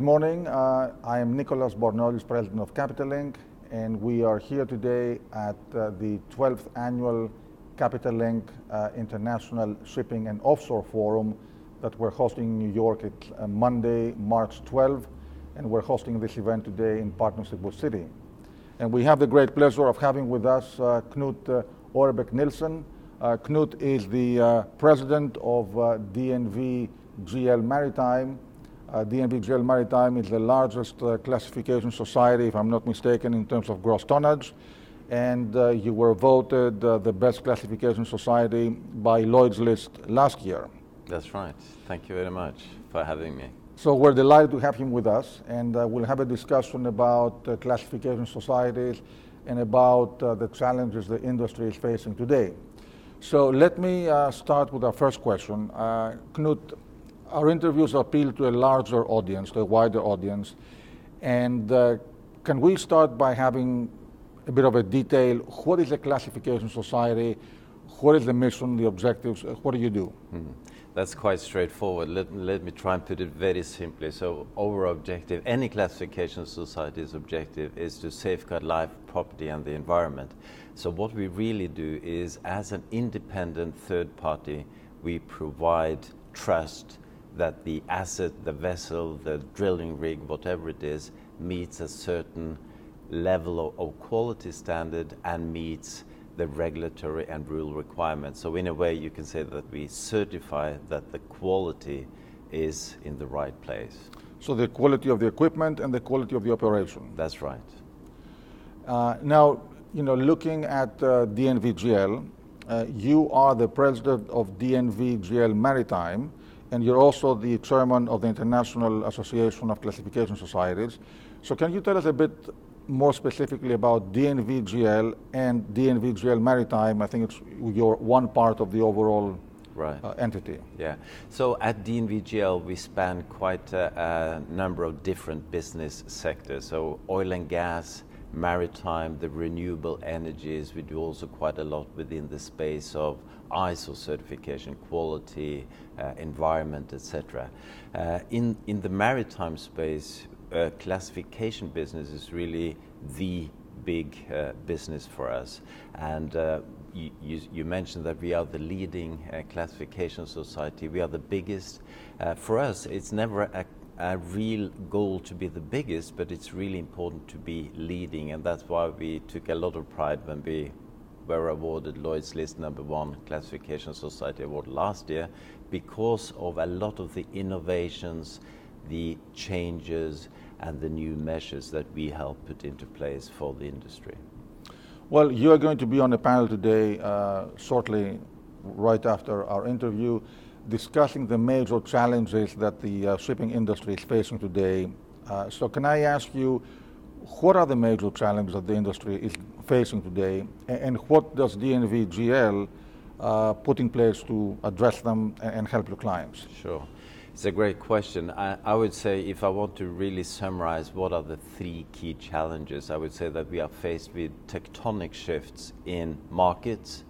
Good morning. Uh, I am Nicolas Bornozis, President of Capital Link, and we are here today at uh, the 12th annual Capital Link uh, International Shipping and Offshore Forum that we're hosting in New York at uh, Monday, March 12, and we're hosting this event today in partnership with Citi. And we have the great pleasure of having with us uh, Knut uh, Ørbeck-Nilssen. Knut is the president of DNV GL Maritime, uh, DNV GL Maritime is the largest uh, classification society, if I'm not mistaken, in terms of gross tonnage. And uh, you were voted uh, the best classification society by Lloyd's List last year. That's right. Thank you very much for having me. So we're delighted to have him with us, and uh, we'll have a discussion about uh, classification societies and about the challenges the industry is facing today. So let me start with our first question. Knut, our interviews appeal to a larger audience, to a wider audience. And uh, can we start by having a bit of a detail? What is a classification society? What is the mission, the objectives? What do you do? Mm-hmm. That's quite straightforward. Let, let me try and put it very simply. So, our objective, any classification society's objective, is to safeguard life, property, and the environment. So, what we really do is, as an independent third party, we provide trust that the asset, the vessel, the drilling rig, whatever it is, meets a certain level of, of quality standard and meets the regulatory and rule requirements. So in a way, you can say that we certify that the quality is in the right place. So the quality of the equipment and the quality of the operation. That's right. Uh, now, you know, looking at uh, DNVGL, uh, you are the president of DNVGL Maritime, and you're also the chairman of the International Association of Classification Societies. So can you tell us a bit more specifically about DNVGL and DNVGL Maritime? I think it's your one part of the overall right. uh, entity. Yeah. So at DNVGL, we span quite a, a number of different business sectors. So oil and gas, maritime, the renewable energies. We do also quite a lot within the space of ISO certification, quality, uh, environment, etc. Uh, in, in the maritime space, uh, classification business is really the big uh, business for us. And uh, you, you, you, mentioned that we are the leading uh, classification society. We are the biggest. for us, it's never a a real goal to be the biggest, but it's really important to be leading, and that's why we took a lot of pride when we were awarded Lloyd's List number one Classification Society Award last year because of a lot of the innovations, the changes, and the new measures that we help put into place for the industry. Well, you are going to be on a panel today, uh, shortly, right after our interview discussing the major challenges that the uh, shipping industry is facing today. Uh, so, can I ask you, what are the major challenges that the industry is facing today, and, what does DNV GL uh, put in place to address them and, help your clients? Sure. It's a great question. I, I, would say, if I want to really summarize what are the three key challenges, I would say that we are faced with tectonic shifts in markets,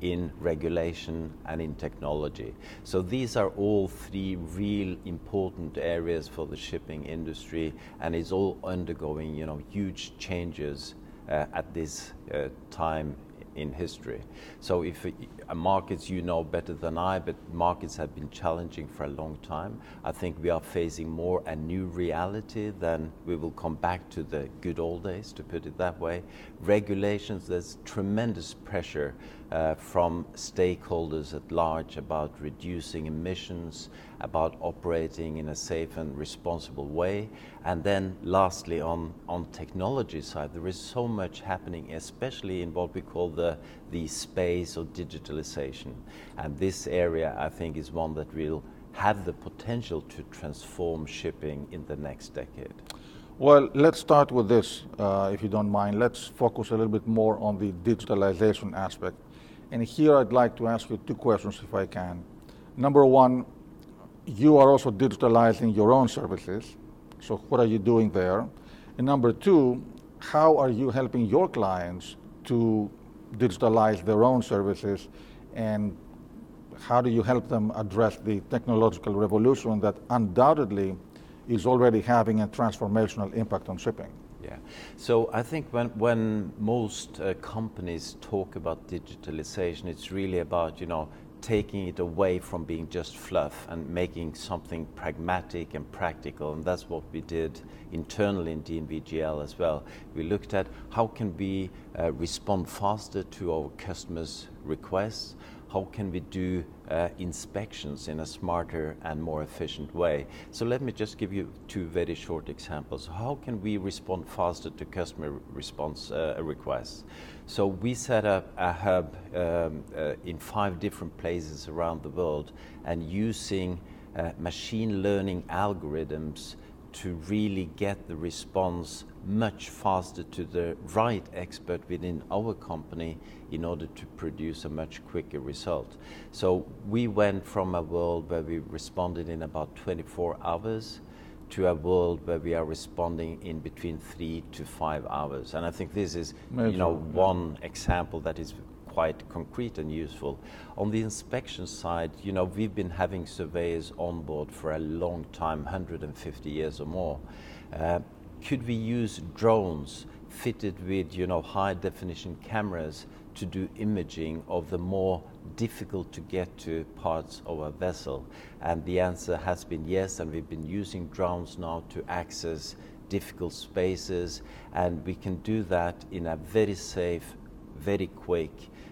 in regulation and in technology. So these are all three real important areas for the shipping industry and it's all undergoing you know huge changes at this uh, time in history. So if uh, markets you know better than I, but markets have been challenging for a long time. I think we are facing more a new reality than we will come back to the good old days, to put it that way. Regulations, there's tremendous pressure uh, from stakeholders at large about reducing emissions, about operating in a safe and responsible way. And then lastly, on, on technology side, there is so much happening, especially in what we call the, the space of digitalization. And this area, I think, is one that will have the potential to transform shipping in the next decade. Well, let's start with this, uh, if you don't mind. Let's focus a little bit more on the digitalization aspect. And here I'd like to ask you two questions if I can. Number one, you are also digitalizing your own services. So what are you doing there? And number two, how are you helping your clients to digitalize their own services and how do you help them address the technological revolution that undoubtedly is already having a transformational impact on shipping. Yeah. So I think when, when most uh, companies talk about digitalization, it's really about, you know, taking it away from being just fluff and making something pragmatic and practical. And that's what we did internally in DNV as well. We looked at how can we uh, respond faster to our customers' requests, how can we do uh, inspections in a smarter and more efficient way. So let me just give you two very short examples. How can we respond faster to customer response uh, requests? So we set up a hub um, uh, in five different places around the world and using uh, machine learning algorithms to really get the response much faster to the right expert within our company in order to produce a much quicker result. So we went from a world where we responded in about 24 hours to a world where we are responding in between three to five hours. And I think this is, Major, you know, one example that is quite concrete and useful. On the inspection side, you know, we've been having surveyors on board for a long time, 150 years or more. Uh, could we use drones fitted with, you know, high definition cameras to do imaging of the more difficult to get to parts of a vessel? And the answer has been yes, and we've been using drones now to access difficult spaces, and we can do that in a very safe, very quick,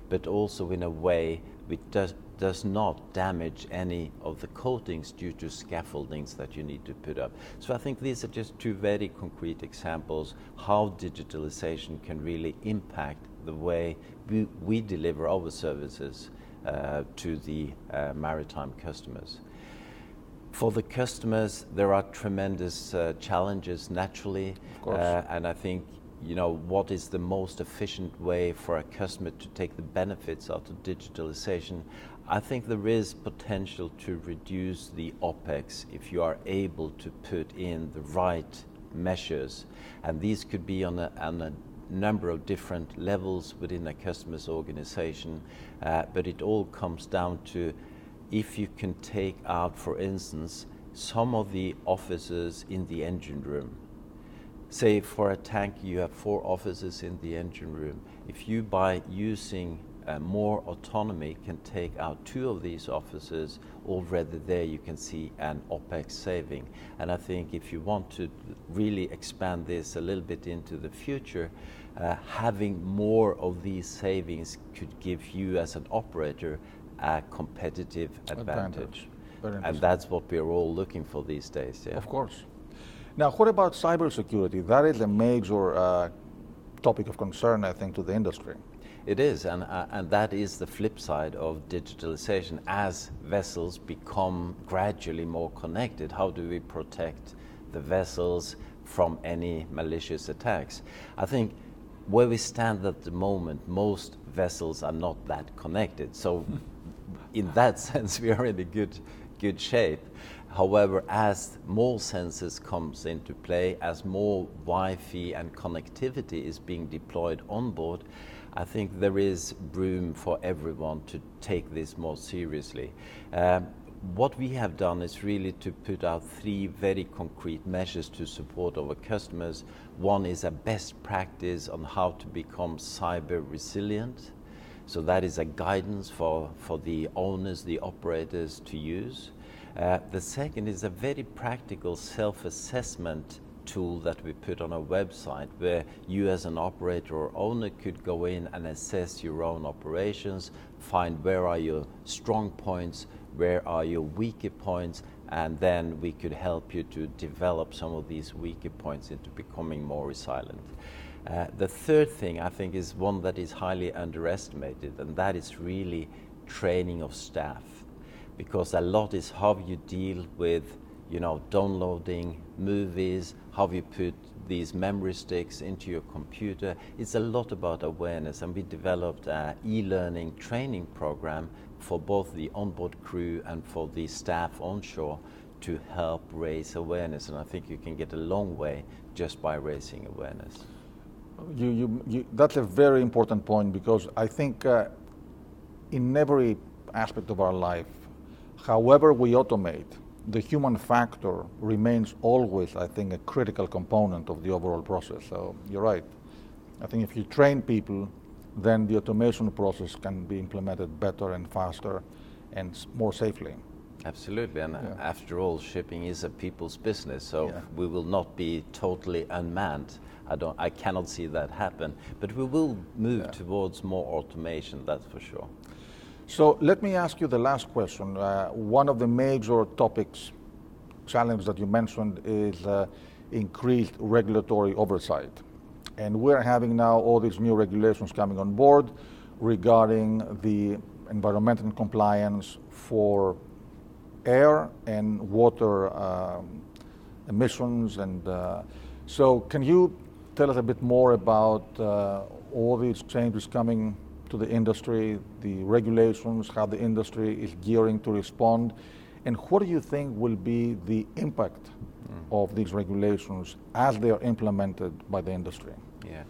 but also in a way which does, does not damage any of the coatings due to scaffoldings that you need to put up. So I think these are just two very concrete examples how digitalization can really impact the way we, we deliver our services uh, to the uh, maritime customers. For the customers, there are tremendous uh, challenges naturally, uh, and I think you know, what is the most efficient way for a customer to take the benefits out of digitalization? I think there is potential to reduce the OpEx if you are able to put in the right measures. And these could be on a, on a number of different levels within a customer's organization, uh, but it all comes down to if you can take out, for instance, some of the offices in the engine room say for a tank you have four offices in the engine room. If you by using uh, more autonomy can take out two of these offices, already there you can see an OPEX saving. And I think if you want to really expand this a little bit into the future, uh, having more of these savings could give you as an operator a competitive advantage. advantage. And that's what we're all looking for these days. Yeah? Of course. Now, what about cybersecurity? That is a major uh, topic of concern, I think, to the industry. It is, and, uh, and that is the flip side of digitalization. As vessels become gradually more connected, how do we protect the vessels from any malicious attacks? I think where we stand at the moment, most vessels are not that connected. So, in that sense, we are in a good, good shape. However, as more sensors comes into play, as more Wi-Fi and connectivity is being deployed on board, I think there is room for everyone to take this more seriously. Um, what we have done is really to put out three very concrete measures to support our customers. One is a best practice on how to become cyber resilient. So that is a guidance for, for the owners, the operators to use. Uh, the second is a very practical self-assessment tool that we put on our website where you as an operator or owner could go in and assess your own operations, find where are your strong points, where are your weaker points, and then we could help you to develop some of these weaker points into becoming more resilient. Uh, the third thing I think is one that is highly underestimated, and that is really training of staff. Because a lot is how you deal with you know downloading movies how you put these memory sticks into your computer. It's a lot about awareness and we developed an e-learning training program for both the onboard crew and for the staff onshore to help raise awareness and i think you can get a long way just by raising awareness you, you, you, that's a very important point because i think uh, in every aspect of our life however we automate, the human factor remains always, I think, a critical component of the overall process. So you're right. I think if you train people, then the automation process can be implemented better and faster and more safely. Absolutely, and Yeah. after all, shipping is a people's business, so Yeah. we will not be totally unmanned. I don't, I cannot see that happen, but we will move Yeah. towards more automation. That's for sure. So let me ask you the last question. Uh, one of the major topics, challenge that you mentioned is uh, increased regulatory oversight. And we're having now all these new regulations coming on board regarding the environmental compliance for air and water um, emissions. And uh, so, can you tell us a bit more about uh, all these changes coming to the industry, the regulations, how the industry is gearing to respond, and what do you think will be the impact of these regulations as they are implemented by the industry? Yeah,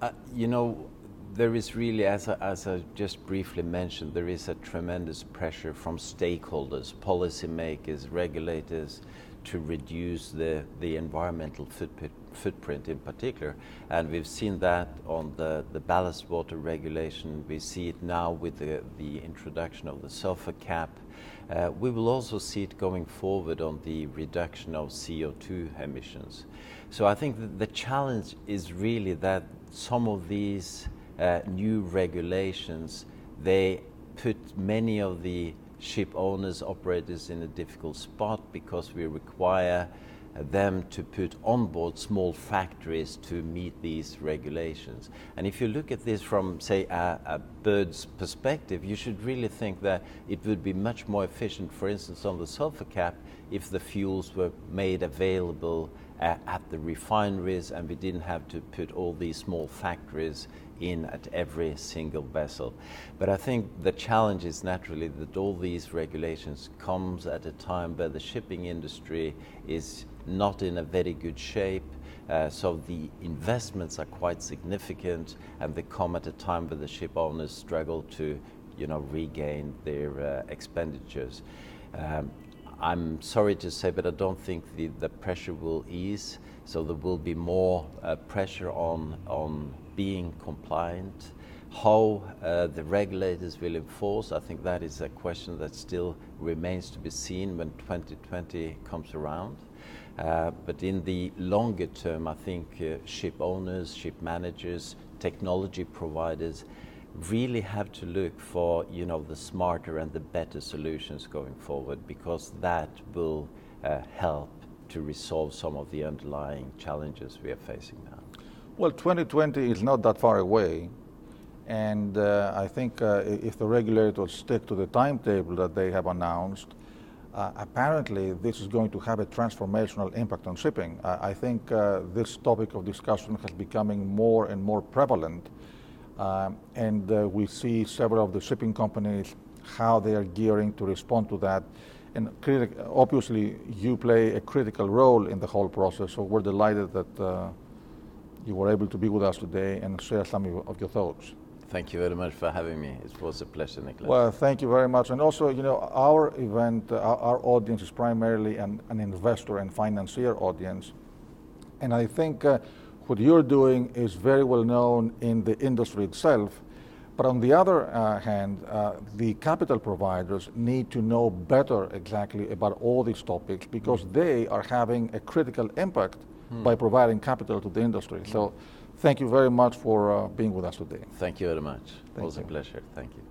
uh, you know, there is really, as I, as I just briefly mentioned, there is a tremendous pressure from stakeholders, policymakers, regulators, to reduce the, the environmental footprint, footprint in particular. And we've seen that on the, the ballast water regulation. We see it now with the, the introduction of the sulfur cap. Uh, we will also see it going forward on the reduction of CO2 emissions. So I think the challenge is really that some of these uh, new regulations, they put many of the ship owners, operators in a difficult spot because we require them to put on board small factories to meet these regulations. And if you look at this from, say, a, a, bird's perspective, you should really think that it would be much more efficient, for instance, on the sulfur cap, if the fuels were made available at the refineries and we didn't have to put all these small factories in at every single vessel. But I think the challenge is naturally that all these regulations comes at a time where the shipping industry is not in a very good shape. Uh, so the investments are quite significant, and they come at a time where the ship owners struggle to, you know, regain their uh, expenditures. Um, I'm sorry to say, but I don't think the, the pressure will ease. So there will be more uh, pressure on on being compliant. How uh, the regulators will enforce, I think that is a question that still remains to be seen when 2020 comes around. Uh, but in the longer term, I think uh, ship owners, ship managers, technology providers really have to look for you know the smarter and the better solutions going forward because that will uh, help to resolve some of the underlying challenges we are facing now. Well, 2020 is not that far away. And uh, I think uh, if the regulators stick to the timetable that they have announced, uh, apparently this is going to have a transformational impact on shipping. I think uh, this topic of discussion has becoming more and more prevalent. Um, and uh, we see several of the shipping companies how they are gearing to respond to that. And critic- obviously, you play a critical role in the whole process. So we're delighted that uh, you were able to be with us today and share some of your thoughts. Thank you very much for having me. It was a pleasure, Nicolas. Well, thank you very much. And also, you know, our event, uh, our, our, audience is primarily an, an, investor and financier audience. And I think uh, what you're doing is very well known in the industry itself. But on the other uh, hand, uh, the capital providers need to know better exactly about all these topics because they are having a critical impact hmm. by providing capital to the industry. So thank you very much for uh, being with us today. Thank you very much. Thank it was you. a pleasure. Thank you.